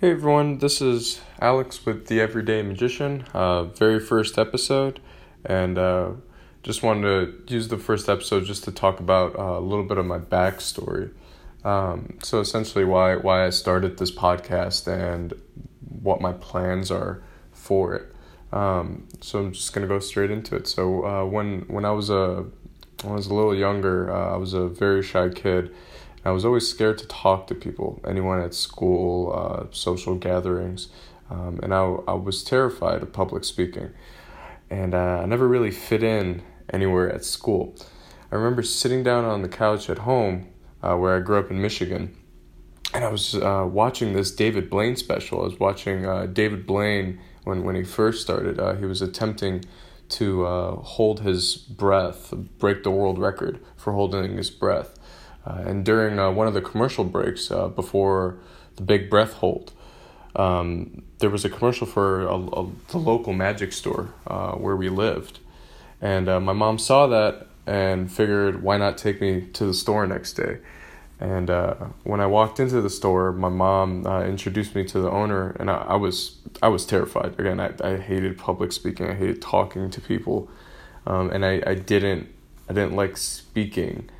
Hey everyone, this is Alex with The Everyday Magician, uh, very first episode, and uh, just wanted to use the first episode just to talk about uh, a little bit of my backstory. Um, so essentially, why why I started this podcast and what my plans are for it. Um, so I'm just gonna go straight into it. So uh, when when I was a when I was a little younger, uh, I was a very shy kid. I was always scared to talk to people, anyone at school, uh, social gatherings, um, and I, I was terrified of public speaking. And uh, I never really fit in anywhere at school. I remember sitting down on the couch at home, uh, where I grew up in Michigan, and I was uh, watching this David Blaine special. I was watching uh, David Blaine when, when he first started. Uh, he was attempting to hold his breath, break the world record for holding his breath. Uh, and during uh, one of the commercial breaks uh, before the big breath hold, um, there was a commercial for a, a, the local magic store uh, where we lived. And uh, my mom saw that and figured, why not take me to the store next day? And uh, when I walked into the store, my mom introduced me to the owner, and I, I, was I was terrified. Again, I, I hated public speaking. I hated talking to people, um, and I, I didn't I didn't like speaking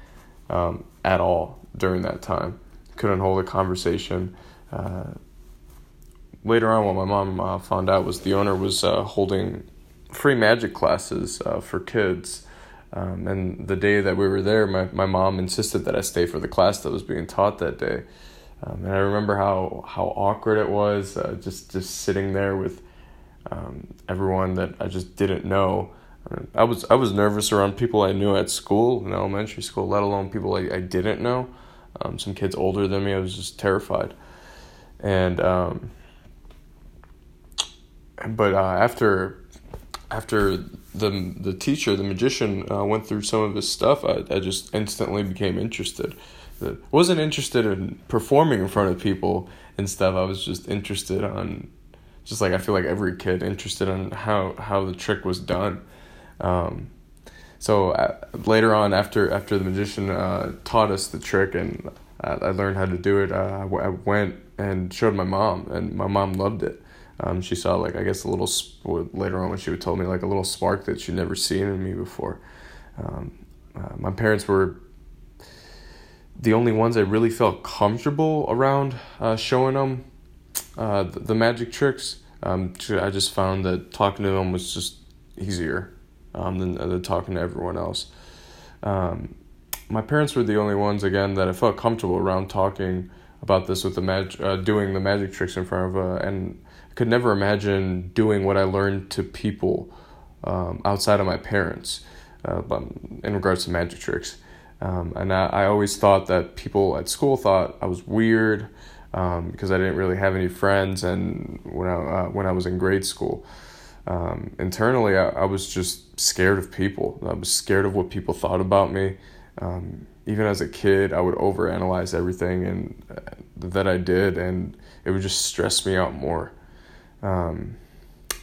um, at all during that time. Couldn't hold a conversation. Uh, later on, what my mom uh, found out was the owner was uh, holding free magic classes uh, for kids. Um, and the day that we were there, my, my mom insisted that I stay for the class that was being taught that day. Um, and I remember how, how awkward it was uh, just, just sitting there with um, everyone that I just didn't know. I was I was nervous around people I knew at school, in elementary school, let alone people I, I didn't know. Um, some kids older than me, I was just terrified. And um, but uh, after after the the teacher, the magician, uh, went through some of his stuff, I, I just instantly became interested. I wasn't interested in performing in front of people and stuff. I was just interested on, just like I feel like every kid interested in how how the trick was done. Um, so uh, later on, after after the magician uh, taught us the trick and uh, I learned how to do it, uh, I went and showed my mom, and my mom loved it. Um, she saw like I guess a little sp- later on when she would told me like a little spark that she'd never seen in me before. Um, uh, my parents were the only ones I really felt comfortable around uh, showing them uh, the, the magic tricks. Um, I just found that talking to them was just easier um, than, than talking to everyone else. Um, my parents were the only ones again that I felt comfortable around talking about this with the mag- uh, doing the magic tricks in front of uh, and I could never imagine doing what I learned to people um, outside of my parents uh, in regards to magic tricks. Um, and I, I always thought that people at school thought I was weird um, because I didn't really have any friends and when I, uh, when I was in grade school um, internally, I, I was just scared of people. I was scared of what people thought about me. Um, even as a kid, I would overanalyze everything and uh, that I did, and it would just stress me out more. Um,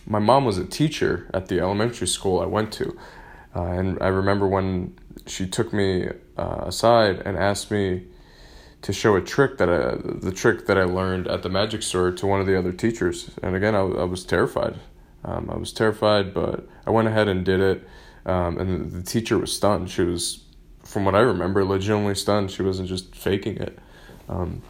my mom was a teacher at the elementary school I went to, uh, and I remember when she took me uh, aside and asked me to show a trick that I, the trick that I learned at the magic store to one of the other teachers, and again, I, I was terrified. Um, I was terrified, but I went ahead and did it. Um, and the teacher was stunned. She was, from what I remember, legitimately stunned. She wasn't just faking it. Um,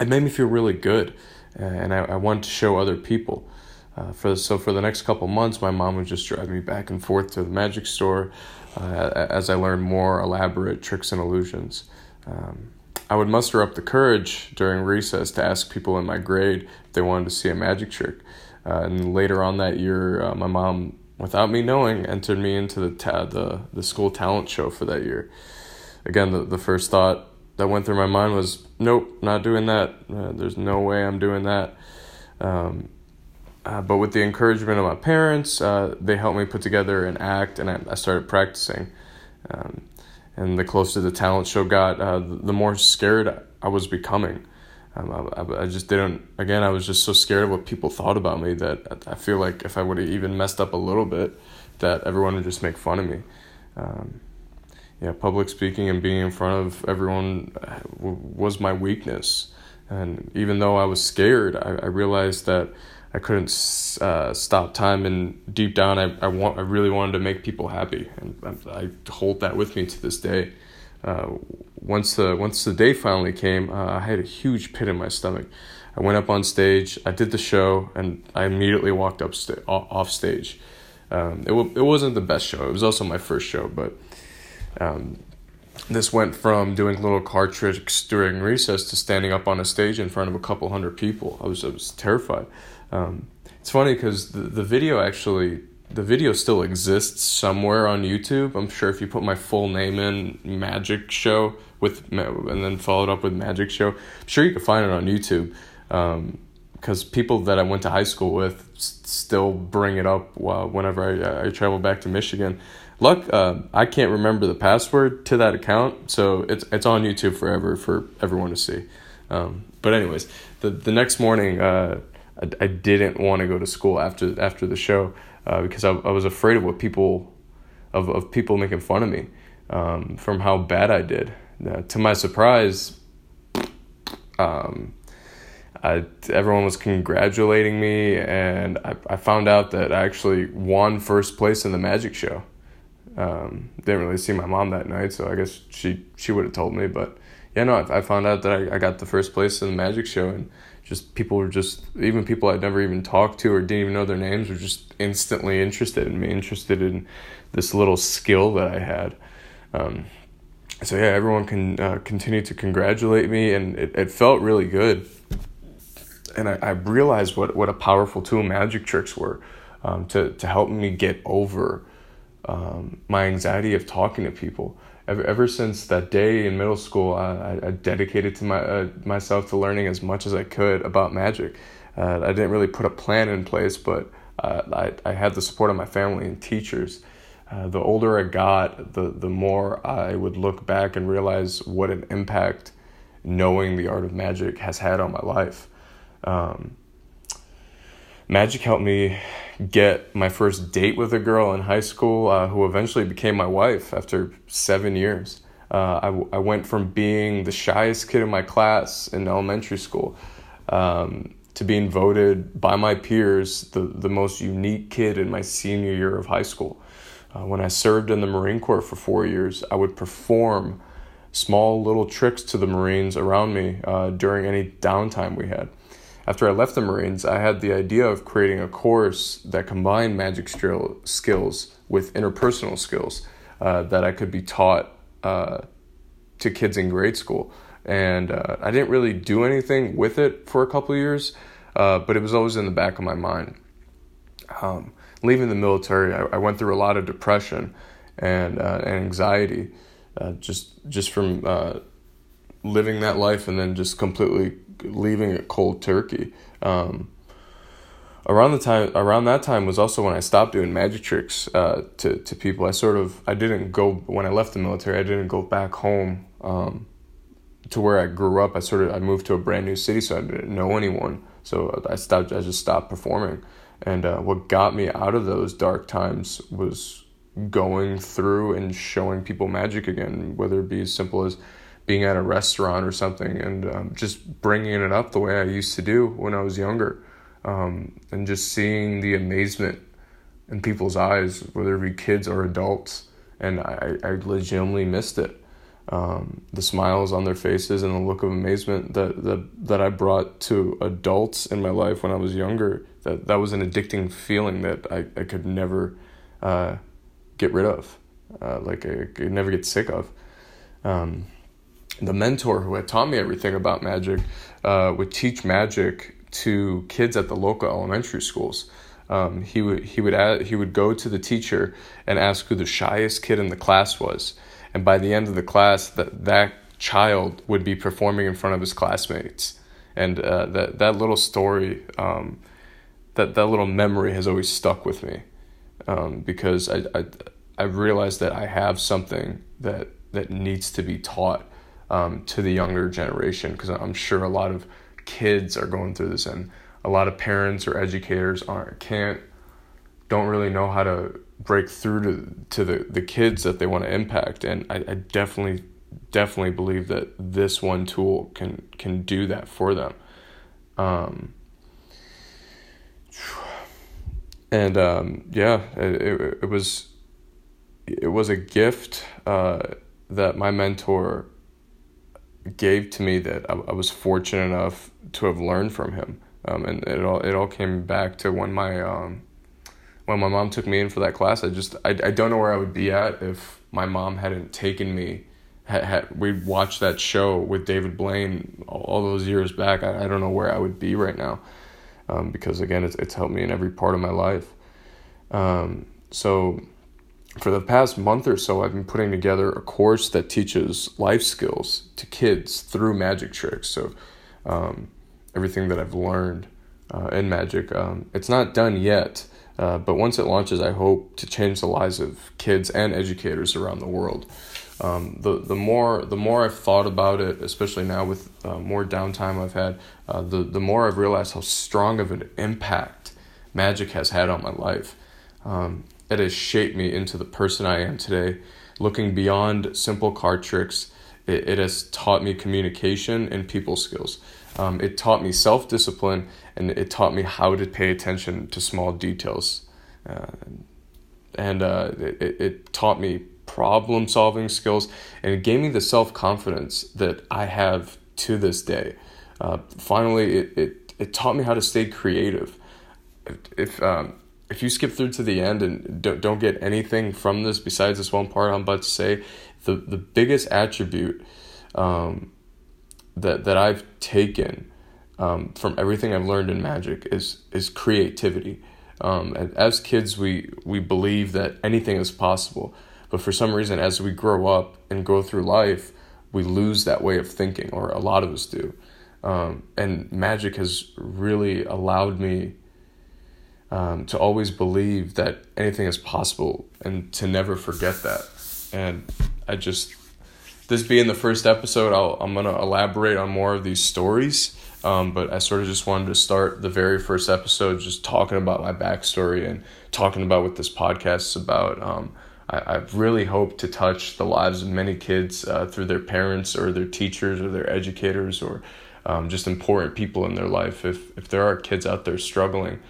it made me feel really good, and I, I wanted to show other people. Uh, for so for the next couple months, my mom would just drive me back and forth to the magic store uh, as I learned more elaborate tricks and illusions. Um, I would muster up the courage during recess to ask people in my grade if they wanted to see a magic trick. Uh, and later on that year, uh, my mom, without me knowing, entered me into the ta- the the school talent show for that year. Again, the the first thought that went through my mind was, "Nope, not doing that. Uh, there's no way I'm doing that." Um, uh, but with the encouragement of my parents, uh, they helped me put together an act, and I, I started practicing. Um, and the closer the talent show got, uh, the more scared I was becoming. Um, I, I just didn't. Again, I was just so scared of what people thought about me that I feel like if I would have even messed up a little bit, that everyone would just make fun of me. Um, yeah, public speaking and being in front of everyone uh, was my weakness, And even though I was scared, I, I realized that I couldn't uh, stop time, and deep down, I, I want I really wanted to make people happy, and I, I hold that with me to this day. Uh, once the once the day finally came, uh, I had a huge pit in my stomach. I went up on stage, I did the show, and I immediately walked up sta- off stage. Um, it w- it wasn't the best show. It was also my first show, but um, this went from doing little card tricks during recess to standing up on a stage in front of a couple hundred people. I was I was terrified. Um, it's funny because the, the video actually the video still exists somewhere on YouTube. I'm sure if you put my full name in Magic Show with and then followed up with Magic Show, I'm sure you can find it on YouTube. Because um, people that I went to high school with still bring it up whenever I, I travel back to Michigan. Luck, uh, I can't remember the password to that account, so it's it's on YouTube forever for everyone to see. Um, but anyways, the the next morning, uh, I, I didn't want to go to school after after the show uh, because I, I was afraid of what people of of people making fun of me um, from how bad I did. To my surprise, um, I, everyone was congratulating me, and I, I found out that I actually won first place in the magic show. Um, didn't really see my mom that night, so I guess she she would have told me. But yeah, no, I, I found out that I, I got the first place in the magic show, and just people were just even people I'd never even talked to or didn't even know their names were just instantly interested in me, interested in this little skill that I had. Um, so yeah, everyone can uh, continue to congratulate me, and it, it felt really good. And I, I realized what, what a powerful tool magic tricks were um, to to help me get over um, my anxiety of talking to people. Ever, ever since that day in middle school, I, I dedicated to my uh, myself to learning as much as I could about magic. Uh, I didn't really put a plan in place, but uh, I, I had the support of my family and teachers. Uh, the older I got, the, the more I would look back and realize what an impact knowing the art of magic has had on my life. Um, magic helped me get my first date with a girl in high school uh, who eventually became my wife after seven years. Uh, I, I went from being the shyest kid in my class in elementary school um, to being voted by my peers the, the most unique kid in my senior year of high school. Uh, when I served in the Marine Corps for four years, I would perform small little tricks to the Marines around me uh, during any downtime we had. After I left the Marines, I had the idea of creating a course that combined magic skills with interpersonal skills uh, that I could be taught uh, to kids in grade school. And uh, I didn't really do anything with it for a couple years, uh, but it was always in the back of my mind. Um, leaving the military, I, I, went through a lot of depression and, uh, and anxiety, uh, just just from living that life and then just completely leaving it cold turkey. Um, around the time around that time was also when I stopped doing magic tricks uh, to to people. I sort of I didn't go when I left the military. I didn't go back home um, to where I grew up. I sort of I moved to a brand new city, so I didn't know anyone. So I stopped. I just stopped performing. And uh, what got me out of those dark times was going through and showing people magic again, whether it be as simple as being at a restaurant or something and um, just bringing it up the way I used to do when I was younger, um, and just seeing the amazement in people's eyes, whether it be kids or adults, and I, I legitimately missed it. Um, the smiles on their faces and the look of amazement that, that that I brought to adults in my life when I was younger. That that was an addicting feeling that I, I could never uh, get rid of, uh, like I could never get sick of. Um, the mentor who had taught me everything about magic uh, would teach magic to kids at the local elementary schools. Um, he would he would add, he would go to the teacher and ask who the shyest kid in the class was, and by the end of the class, that that child would be performing in front of his classmates, and uh, that that little story, um, that that little memory has always stuck with me, um, because I, I I realized that I have something that that needs to be taught um, to the younger generation because I'm sure a lot of kids are going through this and a lot of parents or educators aren't can't don't really know how to break through to to the, the kids that they want to impact and I, I definitely definitely believe that this one tool can can do that for them. Um, and um, yeah, it, it, was it was a gift uh, that my mentor gave to me that I, I, was fortunate enough to have learned from him. Um, and it all it all came back to when my um, when my mom took me in for that class. I just I, I don't know where I would be at if my mom hadn't taken me. Had, had we watched that show with David Blaine all, all those years back, I, I don't know where I would be right now um, because again, it's, it's helped me in every part of my life. Um, so, for the past month or so, I've been putting together a course that teaches life skills to kids through magic tricks. So, um, everything that I've learned uh, in magic, um, it's not done yet. Uh, but once it launches, I hope to change the lives of kids and educators around the world. Um, the the more the more I've thought about it, especially now with uh, more downtime I've had, uh, the the more I've realized how strong of an impact magic has had on my life. Um, it has shaped me into the person I am today. Looking beyond simple card tricks, it, it has taught me communication and people skills. Um, it taught me self discipline and it taught me how to pay attention to small details. Uh, and uh, it, it taught me problem solving skills, and it gave me the self confidence that I have to this day. Uh, finally, it, it, it taught me how to stay creative. If, if, um, if you skip through to the end and don't, don't get anything from this besides this one part I'm about to say, the, the biggest attribute um, that, that I've taken um, from everything I've learned in magic is, is creativity. Um, as kids, we, we believe that anything is possible. But for some reason, as we grow up and go through life, we lose that way of thinking, or a lot of us do. Um, and magic has really allowed me um, to always believe that anything is possible and to never forget that. And I just, this being the first episode, I'll, I'm going to elaborate on more of these stories. Um, but I sort of just wanted to start the very first episode just talking about my backstory and talking about what this podcast is about. Um, I, I really hope to touch the lives of many kids uh, through their parents or their teachers or their educators or um, just important people in their life. If, if there are kids out there struggling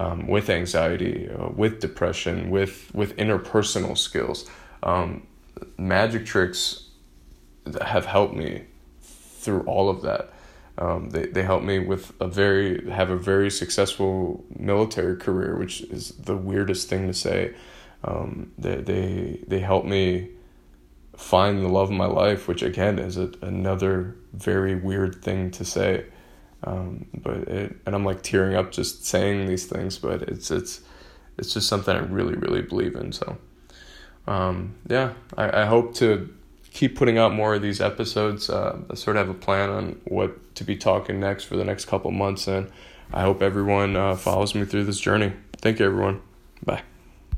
um, with anxiety, uh, with depression, with, with interpersonal skills, um, magic tricks have helped me through all of that. Um, they, they helped me with a very have a very successful military career, which is the weirdest thing to say. Um, they they they help me find the love of my life, which again is a, another very weird thing to say. Um, but it, and I'm like tearing up just saying these things, but it's it's it's just something I really really believe in. So um, yeah, I, I hope to keep putting out more of these episodes. Uh, I sort of have a plan on what to be talking next for the next couple months, and I hope everyone uh, follows me through this journey. Thank you, everyone. Bye.